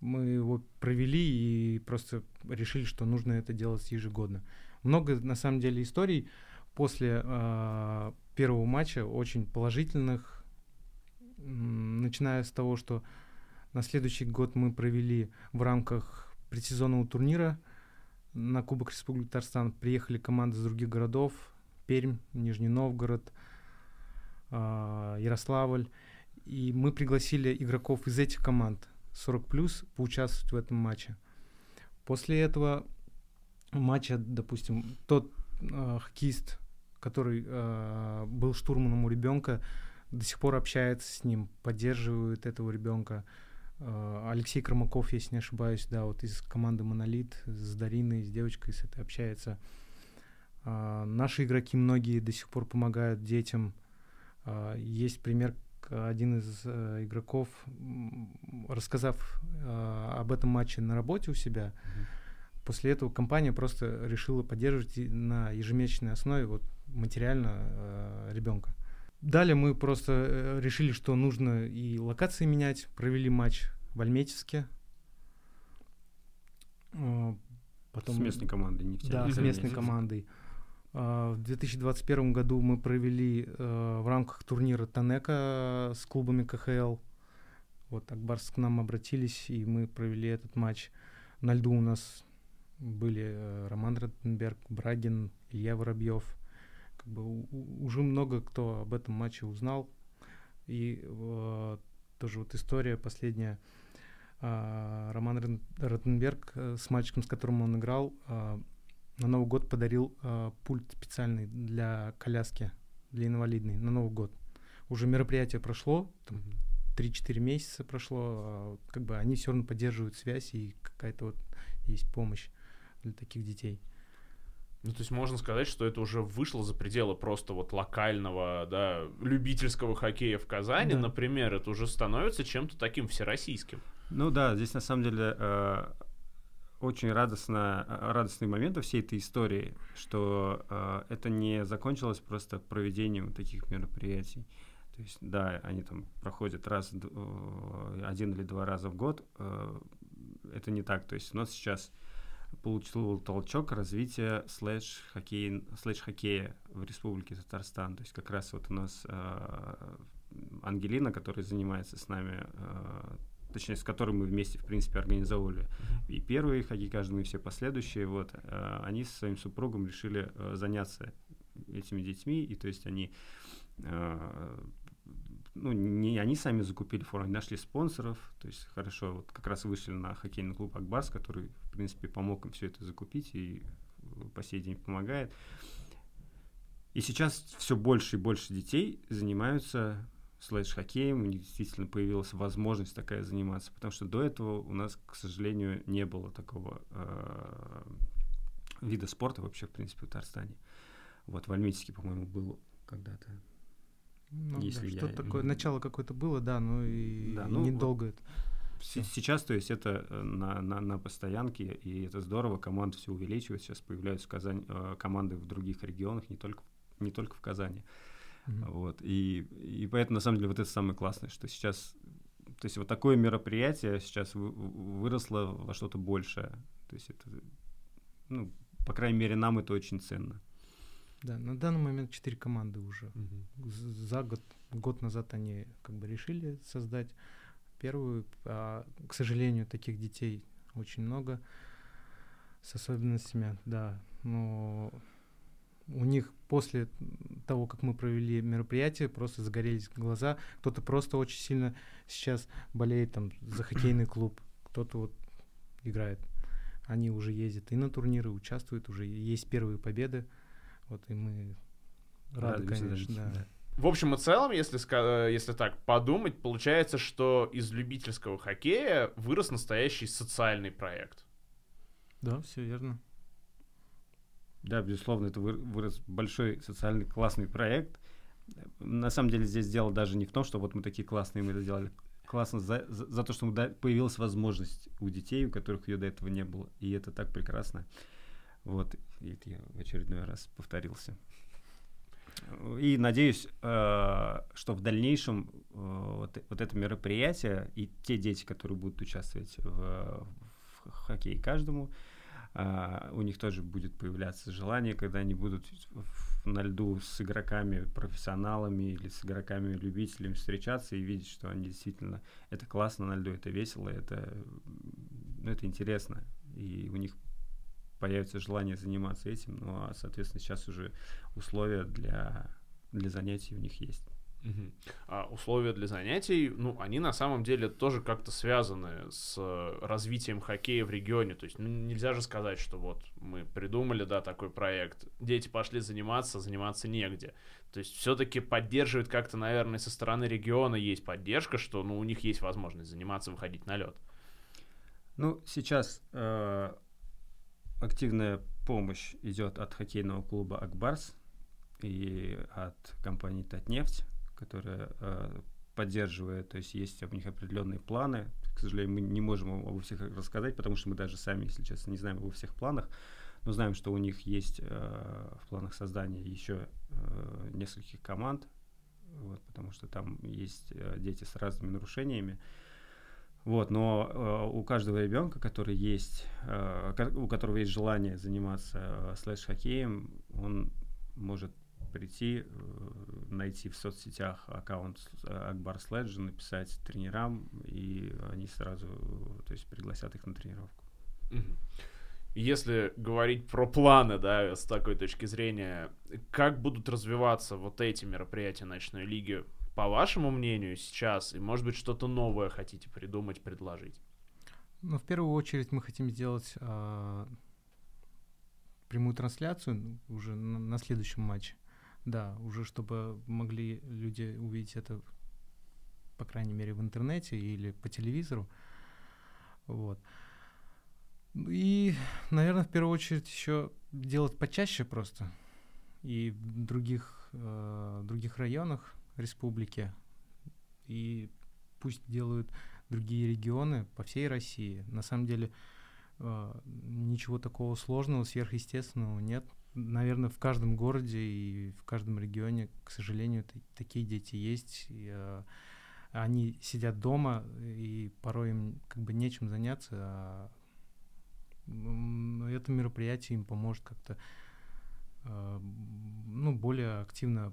Мы его провели и просто решили, что нужно это делать ежегодно. Много на самом деле историй после э, первого матча очень положительных, начиная с того, что на следующий год мы провели в рамках предсезонного турнира на Кубок Республики Татарстан. Приехали команды из других городов, Пермь, Нижний Новгород, э, Ярославль. И мы пригласили игроков из этих команд 40 плюс поучаствовать в этом матче. После этого матча, допустим, тот э, хоккеист, который э, был штурманом у ребенка, до сих пор общается с ним, поддерживает этого ребенка. Э, Алексей Кромаков, если не ошибаюсь, да, вот из команды Монолит, с Дариной, с девочкой с этой общается. Э, наши игроки многие до сих пор помогают детям. Э, есть пример, один из э, игроков, рассказав э, об этом матче на работе у себя, mm-hmm После этого компания просто решила поддерживать на ежемесячной основе вот материально э, ребенка. Далее мы просто э, решили, что нужно и локации менять. Провели матч в Альметьевске. Э, потом, с местной командой, не в Да, с местной командой. Uh, в 2021 году мы провели uh, в рамках турнира Танека с клубами КХЛ. Вот Акбарс к нам обратились, и мы провели этот матч. На льду у нас были э, Роман Ротенберг, Брагин, Илья Воробьев. Как бы уже много кто об этом матче узнал. И э, тоже вот история последняя. Э, Роман Ротенберг э, с мальчиком, с которым он играл, э, на Новый год подарил э, пульт специальный для коляски, для инвалидной, на Новый год. Уже мероприятие прошло, там, 3-4 месяца прошло, а, как бы они все равно поддерживают связь и какая-то вот есть помощь для таких детей. Ну, то есть можно сказать, что это уже вышло за пределы просто вот локального, да, любительского хоккея в Казани, да. например, это уже становится чем-то таким всероссийским. Ну да, здесь на самом деле э, очень радостно, э, радостный момент во всей этой истории, что э, это не закончилось просто проведением таких мероприятий. То есть, да, они там проходят раз, э, один или два раза в год. Э, это не так. То есть у нас сейчас получил толчок развития слэш-хоккея, в Республике Татарстан. То есть как раз вот у нас э, Ангелина, которая занимается с нами, э, точнее, с которым мы вместе, в принципе, организовывали и первый хоккей каждый, и все последующие, вот, э, они со своим супругом решили э, заняться этими детьми, и то есть они э, ну, не они сами закупили форму, они нашли спонсоров, то есть хорошо, вот как раз вышли на хоккейный клуб Акбарс, который, в принципе, помог им все это закупить и по сей день помогает. И сейчас все больше и больше детей занимаются слэш-хоккеем, у них действительно появилась возможность такая заниматься, потому что до этого у нас, к сожалению, не было такого э, вида спорта вообще, в принципе, в Татарстане. Вот в Альметьевске, по-моему, был когда-то. Ну, если да, что-то такое, начало какое-то было, да, но и, да, ну, недолго вот. это. Сейчас, то есть, это э, на, на, на постоянке, и это здорово, команд все увеличивается, сейчас появляются Казань, э, команды в других регионах, не только, не только в Казани. Mm-hmm. Вот, и, и поэтому, на самом деле, вот это самое классное, что сейчас, то есть, вот такое мероприятие сейчас вы, выросло во что-то большее. То есть, это, ну, по крайней мере, нам это очень ценно. Да, на данный момент четыре команды уже. Угу. За год, год назад они как бы решили создать первую. А, к сожалению, таких детей очень много с особенностями, да. Но у них после того, как мы провели мероприятие, просто загорелись глаза. Кто-то просто очень сильно сейчас болеет там за хоккейный *clears throat* клуб, кто-то вот играет. Они уже ездят и на турниры, участвуют, уже есть первые победы. Вот и мы рады, Радуемся, конечно, да. да. В общем и целом, если, э, если так подумать, получается, что из любительского хоккея вырос настоящий социальный проект. Да, все верно. Да, безусловно, это вырос большой социальный классный проект. На самом деле здесь дело даже не в том, что вот мы такие классные, мы это сделали. Классно за, за, за то, что появилась возможность у детей, у которых ее до этого не было. И это так прекрасно. Вот, и я в очередной раз повторился. И надеюсь, э, что в дальнейшем э, вот, вот это мероприятие и те дети, которые будут участвовать в, в хоккее каждому, э, у них тоже будет появляться желание, когда они будут на льду с игроками, профессионалами или с игроками, любителями встречаться и видеть, что они действительно, это классно на льду, это весело, это, ну, это интересно. И у них появится желание заниматься этим, ну а, соответственно, сейчас уже условия для, для занятий у них есть. Угу. А условия для занятий, ну, они на самом деле тоже как-то связаны с развитием хоккея в регионе. То есть, ну, нельзя же сказать, что вот мы придумали, да, такой проект, дети пошли заниматься, заниматься негде. То есть, все-таки поддерживает как-то, наверное, со стороны региона есть поддержка, что, ну, у них есть возможность заниматься, выходить на лед. Ну, сейчас э, активная помощь идет от хоккейного клуба «Акбарс» и от компании «Татнефть», которая э, поддерживает, то есть есть у них определенные планы. К сожалению, мы не можем обо всех рассказать, потому что мы даже сами, если честно, не знаем обо всех планах, но знаем, что у них есть э, в планах создания еще э, нескольких команд, вот, потому что там есть э, дети с разными нарушениями. Вот, но э, у каждого ребенка, который есть, э, у которого есть желание заниматься э, слэш-хоккеем, он может прийти, э, найти в соцсетях аккаунт э, Акбар Следжа, написать тренерам, и они сразу то есть, пригласят их на тренировку. Если говорить про планы, да, с такой точки зрения, как будут развиваться вот эти мероприятия ночной лиги по вашему мнению, сейчас, и, может быть, что-то новое хотите придумать, предложить? Ну, в первую очередь мы хотим сделать а, прямую трансляцию уже на, на следующем матче. Да, уже чтобы могли люди увидеть это, по крайней мере, в интернете или по телевизору. Вот. И, наверное, в первую очередь еще делать почаще просто. И в других, э, других районах республики. И пусть делают другие регионы по всей России. На самом деле э, ничего такого сложного, сверхъестественного нет. Наверное, в каждом городе и в каждом регионе, к сожалению, такие дети есть. И, э, они сидят дома, и порой им как бы нечем заняться, а это мероприятие им поможет как-то э, ну, более активно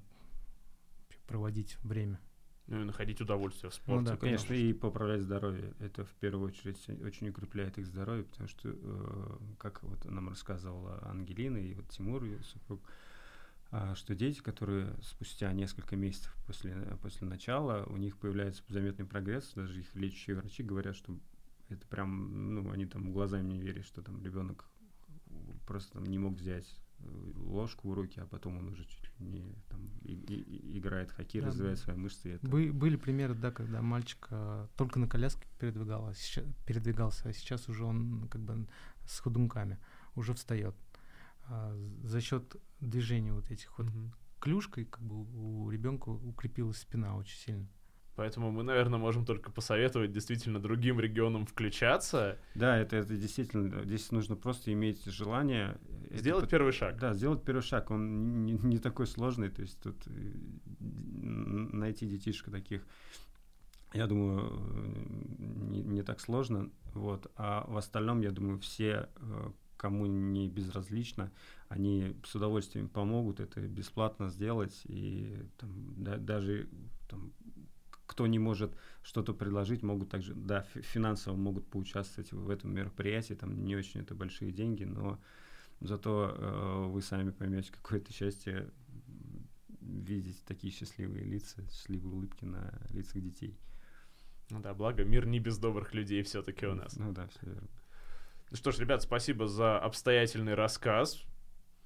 проводить время. Ну и находить удовольствие в спорте. Ну да, конечно, и поправлять здоровье. Это в первую очередь очень укрепляет их здоровье, потому что, э, как вот нам рассказывала Ангелина и вот Тимур, ее супруг, а, что дети, которые спустя несколько месяцев после, после начала, у них появляется заметный прогресс, даже их лечащие врачи говорят, что это прям, ну, они там глазами не верят, что там ребенок просто там не мог взять э, ложку в руки, а потом он уже чуть ли не там, и, и, играет в хоккей, да, развивает свои мышцы. Это... Бы, были примеры, да, когда мальчик а, только на коляске передвигался, а сейчас, передвигался, а сейчас уже он как бы с ходунками уже встает. А, за счет движения вот этих вот mm-hmm. клюшкой как бы у ребенка укрепилась спина очень сильно. Поэтому мы, наверное, можем только посоветовать действительно другим регионам включаться. Да, это, это действительно, здесь нужно просто иметь желание. Сделать это, первый шаг. Да, сделать первый шаг. Он не, не такой сложный, то есть тут э, найти детишек таких, я думаю, не, не так сложно. Вот. А в остальном, я думаю, все, э, кому не безразлично, они с удовольствием помогут это бесплатно сделать. И там, да, даже там, кто не может что-то предложить, могут также, да, финансово могут поучаствовать в этом мероприятии, там не очень это большие деньги, но зато э, вы сами поймете какое-то счастье видеть такие счастливые лица, счастливые улыбки на лицах детей. Ну да, благо мир не без добрых людей все-таки у нас. Ну да, все верно. Ну что ж, ребят, спасибо за обстоятельный рассказ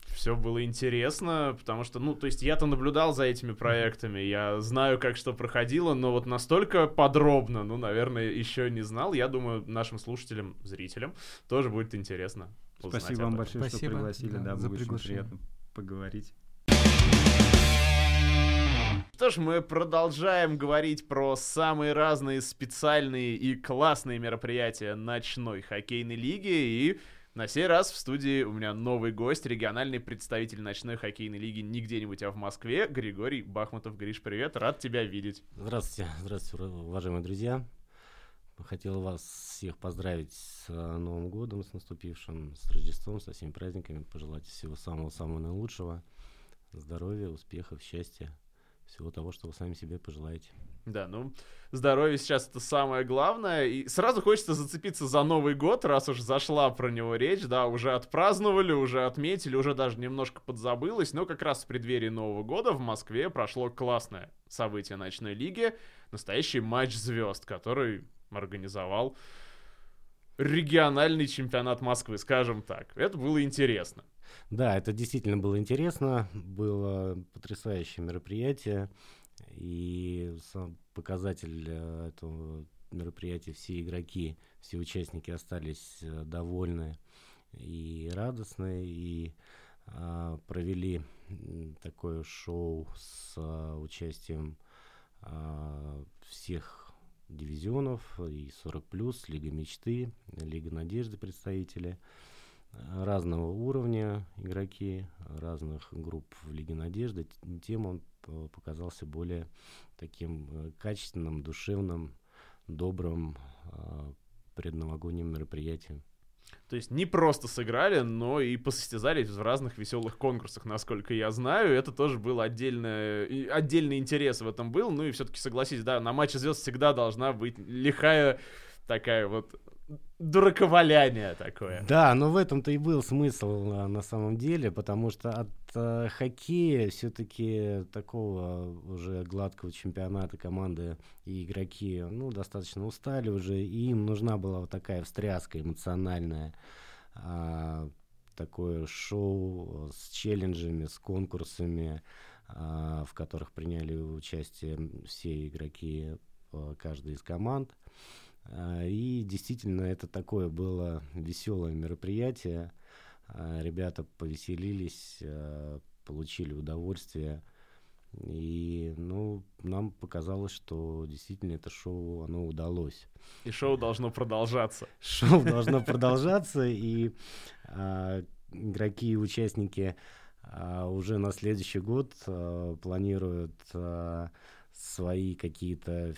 все было интересно, потому что, ну, то есть я-то наблюдал за этими проектами, я знаю, как что проходило, но вот настолько подробно, ну, наверное, еще не знал. Я думаю, нашим слушателям, зрителям тоже будет интересно. Спасибо вам большое, Спасибо, что пригласили, да, да за было очень приятно поговорить. Что ж, мы продолжаем говорить про самые разные специальные и классные мероприятия ночной хоккейной лиги и на сей раз в студии у меня новый гость, региональный представитель ночной хоккейной лиги не где-нибудь, а в Москве, Григорий Бахмутов. Гриш, привет, рад тебя видеть. Здравствуйте, здравствуйте, уважаемые друзья. Хотел вас всех поздравить с э, Новым годом, с наступившим, с Рождеством, со всеми праздниками, пожелать всего самого-самого наилучшего, здоровья, успехов, счастья, всего того, что вы сами себе пожелаете. Да, ну, здоровье сейчас это самое главное. И сразу хочется зацепиться за Новый год, раз уж зашла про него речь, да, уже отпраздновали, уже отметили, уже даже немножко подзабылось, но как раз в преддверии Нового года в Москве прошло классное событие ночной лиги, настоящий матч звезд, который организовал региональный чемпионат Москвы, скажем так. Это было интересно. Да, это действительно было интересно, было потрясающее мероприятие. И сам показатель э, этого мероприятия, все игроки, все участники остались э, довольны и радостны, и а, провели такое шоу с а, участием а, всех дивизионов, и 40+, Лига мечты, Лига надежды представители, разного уровня игроки, разных групп в Лиге надежды. Тем он показался более таким э, качественным, душевным, добрым э, предновогодним мероприятием. То есть не просто сыграли, но и посостязались в разных веселых конкурсах, насколько я знаю. Это тоже был отдельно, отдельный интерес в этом был. Ну и все-таки согласись, да, на матче звезд всегда должна быть лихая такая вот дураковаляние такое. Да, но в этом-то и был смысл а, на самом деле, потому что от а, хоккея все-таки такого уже гладкого чемпионата команды и игроки, ну, достаточно устали уже, и им нужна была вот такая встряска эмоциональная, а, такое шоу с челленджами, с конкурсами, а, в которых приняли участие все игроки а, каждой из команд. А, и действительно, это такое было веселое мероприятие. А, ребята повеселились, а, получили удовольствие. И, ну, нам показалось, что действительно это шоу, оно удалось. И шоу должно продолжаться. *laughs* Шоу должно продолжаться, и игроки и участники уже на следующий год планируют свои какие-то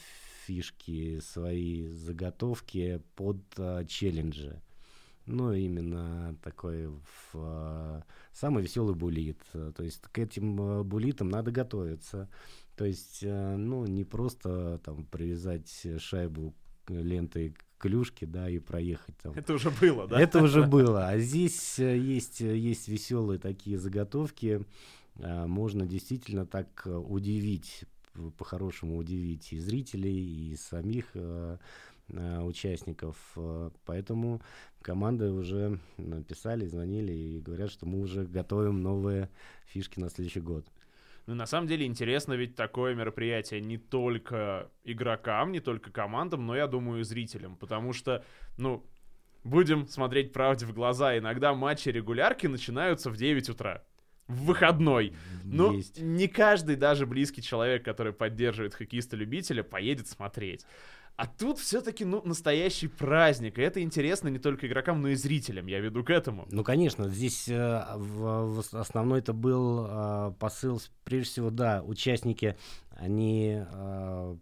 фишки, свои заготовки под а, челленджи. Ну, именно такой в, а, самый веселый булит. То есть к этим а, булитам надо готовиться. То есть, э, ну, не просто там привязать шайбу лентой к клюшке, да, и проехать там. Это уже было, да? Это уже *laughs* было. А здесь э, есть, э, есть веселые такие заготовки. А, Можно действительно так э, удивить, по-хорошему удивить и зрителей, и самих э, э, участников. Поэтому команды уже написали, звонили и говорят, что мы уже готовим новые фишки на следующий год. Ну, на самом деле интересно ведь такое мероприятие не только игрокам, не только командам, но, я думаю, и зрителям, потому что, ну, будем смотреть правде в глаза, иногда матчи регулярки начинаются в 9 утра. В выходной. Ну, Есть. не каждый, даже близкий человек, который поддерживает хоккеиста-любителя, поедет смотреть. А тут все-таки, ну, настоящий праздник. И это интересно не только игрокам, но и зрителям. Я веду к этому. Ну, конечно, здесь э, в- в основной это был э, посыл, прежде всего, да, участники, они э,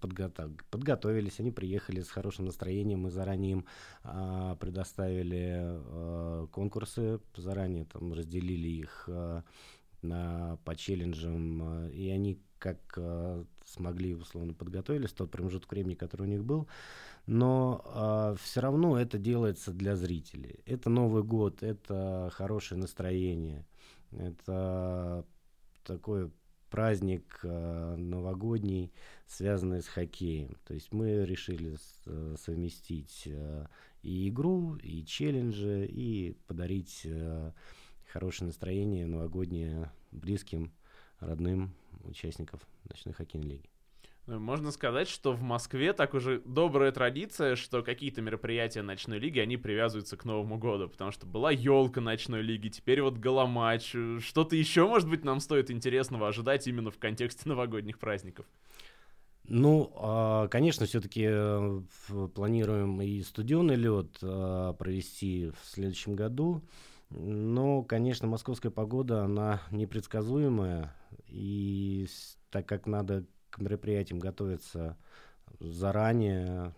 подготов- подготовились, они приехали с хорошим настроением, мы заранее им э, предоставили э, конкурсы, заранее там разделили их э, на, по челленджам, э, и они как э, смогли, условно, подготовились тот промежуток времени, который у них был, но все равно это делается для зрителей. Это Новый год, это хорошее настроение, это такой праздник э, новогодний, связанный с хоккеем. То есть мы решили э, совместить э, и игру, и челленджи, и подарить э, хорошее настроение новогоднее близким, родным участников ночной хоккейной лиги. Можно сказать, что в Москве так уже добрая традиция, что какие-то мероприятия ночной лиги, они привязываются к Новому году, потому что была елка ночной лиги, теперь вот голоматч. Что-то еще, может быть, нам стоит интересного ожидать именно в контексте *laughs* новогодних праздников. Ну, а, конечно, все-таки планируем и студионный лед а, провести в следующем году. Но, конечно, московская погода, она непредсказуемая. И так как надо к мероприятиям готовиться заранее,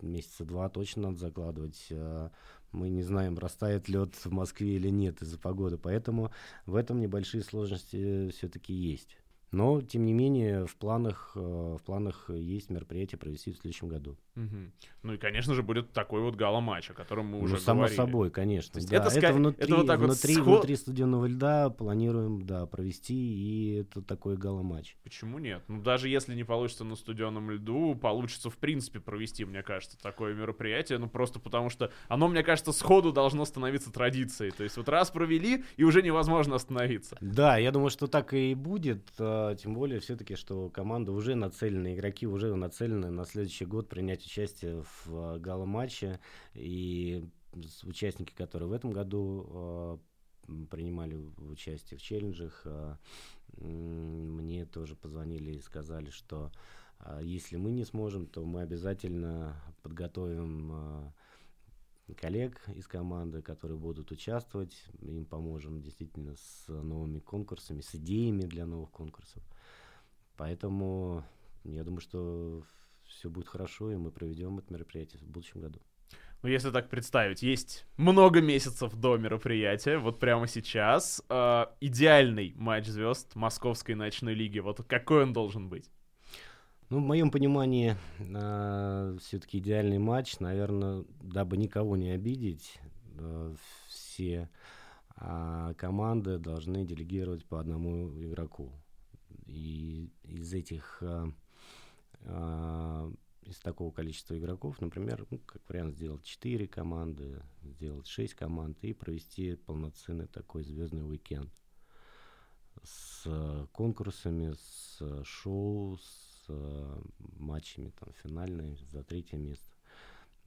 месяца два точно надо закладывать. а, Мы не знаем, растает лед в Москве или нет из-за погоды. Поэтому в этом небольшие сложности все-таки есть. Но, тем не менее, в планах, э, в планах есть мероприятие провести в следующем году. Мгм. Ну и, конечно же, будет такой вот гала-матч, о котором мы Ну, уже само говорили. собой, конечно. Да. это это, внутри, это вот так вот внутри, сход- внутри студенного льда планируем да, провести, и это такой гала-матч. Почему нет? Ну, даже если не получится на студенном льду, получится, в принципе, провести, мне кажется, такое мероприятие. Ну, просто потому что оно, мне кажется, сходу должно становиться традицией. То есть вот раз провели, и уже невозможно остановиться. Да, я думаю, что так и будет, а, тем более все-таки, что команда уже нацелены, игроки уже нацелены на следующий год принять участие в а, гала-матче, и участники, которые в этом году м, принимали участие в челленджах, мне тоже позвонили и сказали, что если мы не сможем, то мы обязательно подготовим коллег из команды, которые будут участвовать, им поможем действительно с новыми конкурсами, с идеями для новых конкурсов. Поэтому я думаю, что все будет хорошо, и мы проведем это мероприятие в будущем году. Ну, если так представить, есть много месяцев до мероприятия, вот прямо сейчас. э, идеальный матч звезд Московской ночной лиги. Вот какой он должен быть? Ну, в моем понимании, все-таки идеальный матч, наверное, дабы никого не обидеть, э, все а, команды должны делегировать по одному игроку. И из этих, а, а, из такого количества игроков, например, ну, как вариант сделать 4 команды, сделать 6 команд и провести полноценный такой звездный уикенд с э, конкурсами, с э, шоу, с э, матчами там финальные за третье место.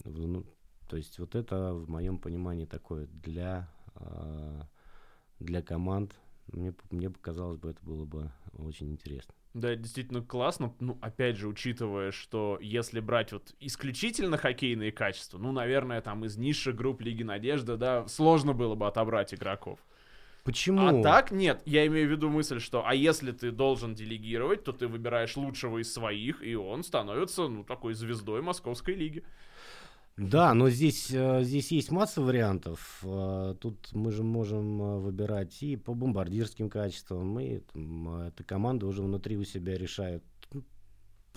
Ну, то есть вот это в моем понимании такое для э, для команд. Мне мне показалось бы это было бы очень интересно. Да, действительно классно. Ну, опять же, учитывая, что если брать вот исключительно хоккейные качества, ну, наверное, там из низших групп Лиги Надежды, да, сложно было бы отобрать игроков. Почему? А так нет, я имею в виду мысль, что а если ты должен делегировать, то ты выбираешь лучшего из своих, и он становится, ну, такой звездой Московской лиги. Да, но здесь, э, здесь есть масса вариантов. Э, Тут мы же можем э, выбирать и по бомбардирским качествам, и там, эта команда уже внутри у себя решает. Тут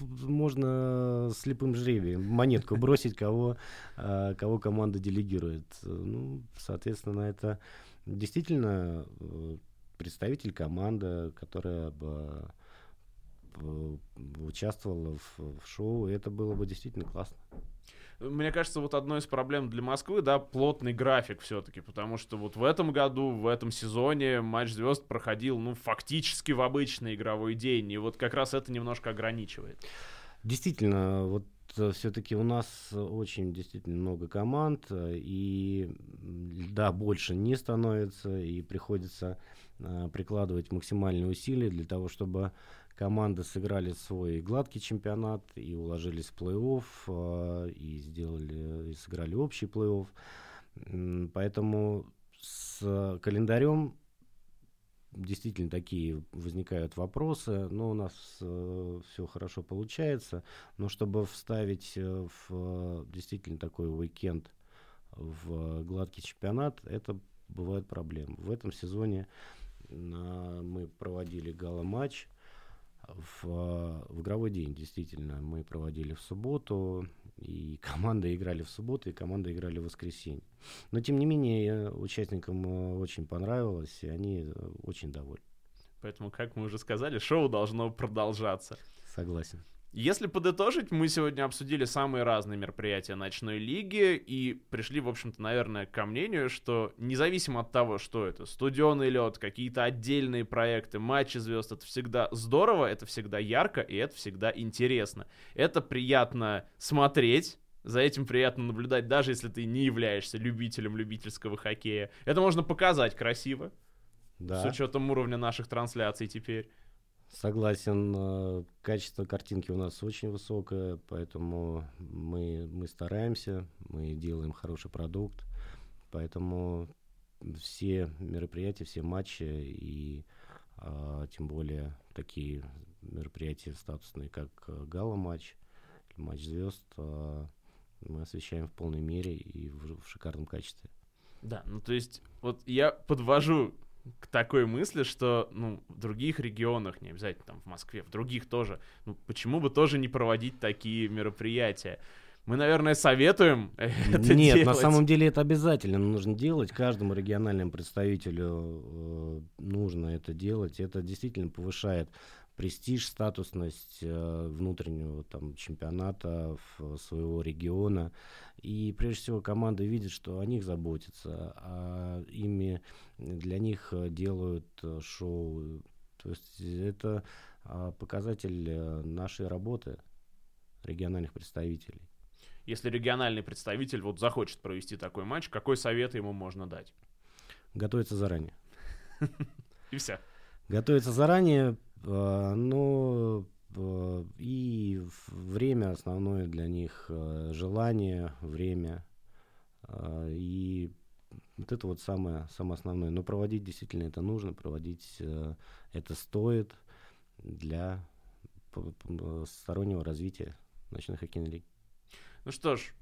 Можно слепым жребием монетку бросить, кого, кого команда делегирует. Ну, соответственно, это действительно э, представитель команды, которая бы э, участвовала в, в шоу, это было бы действительно классно. Мне кажется, вот одной из проблем для Москвы, да, плотный график все-таки, потому что вот в этом году, в этом сезоне матч звезд проходил, ну, фактически в обычный игровой день, и вот как раз это немножко ограничивает. Действительно, вот все-таки у нас очень действительно много команд, э, и м, да, больше не становится, и приходится э, прикладывать максимальные усилия для того, чтобы команды сыграли свой гладкий чемпионат и уложились в плей-офф, э, и сделали, и сыграли общий плей-офф. Поэтому с календарем действительно такие возникают вопросы, но у нас все хорошо получается. Но чтобы вставить э, в э, действительно такой уикенд в гладкий чемпионат, это бывают проблемы. В этом сезоне на- мы проводили гала-матч в, э, в игровой день, действительно. Мы проводили в субботу, и команды играли в субботу, и команды играли в воскресенье. Но, тем не менее, участникам э, очень понравилось, и они э, очень довольны. Поэтому, как мы уже сказали, шоу должно продолжаться. Согласен. Если подытожить, мы сегодня обсудили самые разные мероприятия ночной лиги и пришли, в общем-то, наверное, ко мнению, что независимо от того, что это, студионный лед, какие-то отдельные проекты, матчи звезд, это всегда здорово, это всегда ярко и это всегда интересно. Это приятно смотреть, за этим приятно наблюдать, даже если ты не являешься любителем любительского хоккея. Это можно показать красиво, Да. с учетом уровня наших трансляций теперь. Согласен, э, качество картинки у нас очень высокое, поэтому мы, мы стараемся, мы делаем хороший продукт, поэтому все мероприятия, все матчи и а, тем более такие мероприятия статусные, как э, гала-матч, матч звезд, а, мы освещаем в полной мере и в, в шикарном качестве. Да, ну то есть, вот я подвожу к такой мысли, что, ну, в других регионах, не обязательно там в Москве, в других тоже, ну, почему бы тоже не проводить такие мероприятия? Мы, наверное, советуем это Нет, делать. на самом деле это обязательно нужно делать. Каждому региональному представителю э, нужно это делать. Это действительно повышает престиж, статусность э, внутреннего там, чемпионата своего региона. И прежде всего команды видят, что о них заботятся, а ими для них э, делают э, шоу. То есть это а, показатель э, нашей работы региональных представителей. Если региональный представитель вот захочет провести такой матч, какой совет ему можно дать? Готовиться заранее. *laughs* И все. Готовиться заранее, но э, и время основное для них э, желание, время и вот это вот самое, самое основное. Но проводить действительно это нужно, проводить это стоит для стороннего развития ночной хоккейной лиги. Ну что ж,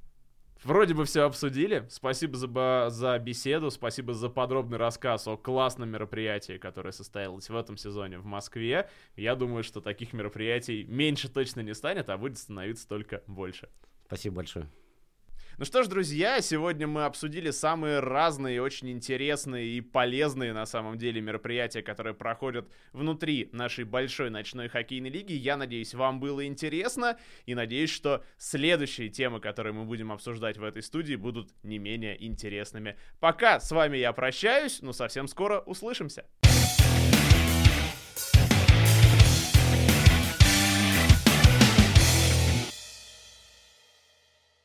вроде бы все обсудили. Спасибо за, за беседу, спасибо за подробный рассказ о классном мероприятии, которое состоялось в этом сезоне в Москве. Я думаю, что таких мероприятий меньше точно не станет, а будет становиться только больше. Спасибо большое. Ну что ж, друзья, сегодня мы обсудили самые разные, очень интересные и полезные на самом деле мероприятия, которые проходят внутри нашей большой ночной хоккейной лиги. Я надеюсь, вам было интересно и надеюсь, что следующие темы, которые мы будем обсуждать в этой студии, будут не менее интересными. Пока с вами я прощаюсь, но совсем скоро услышимся.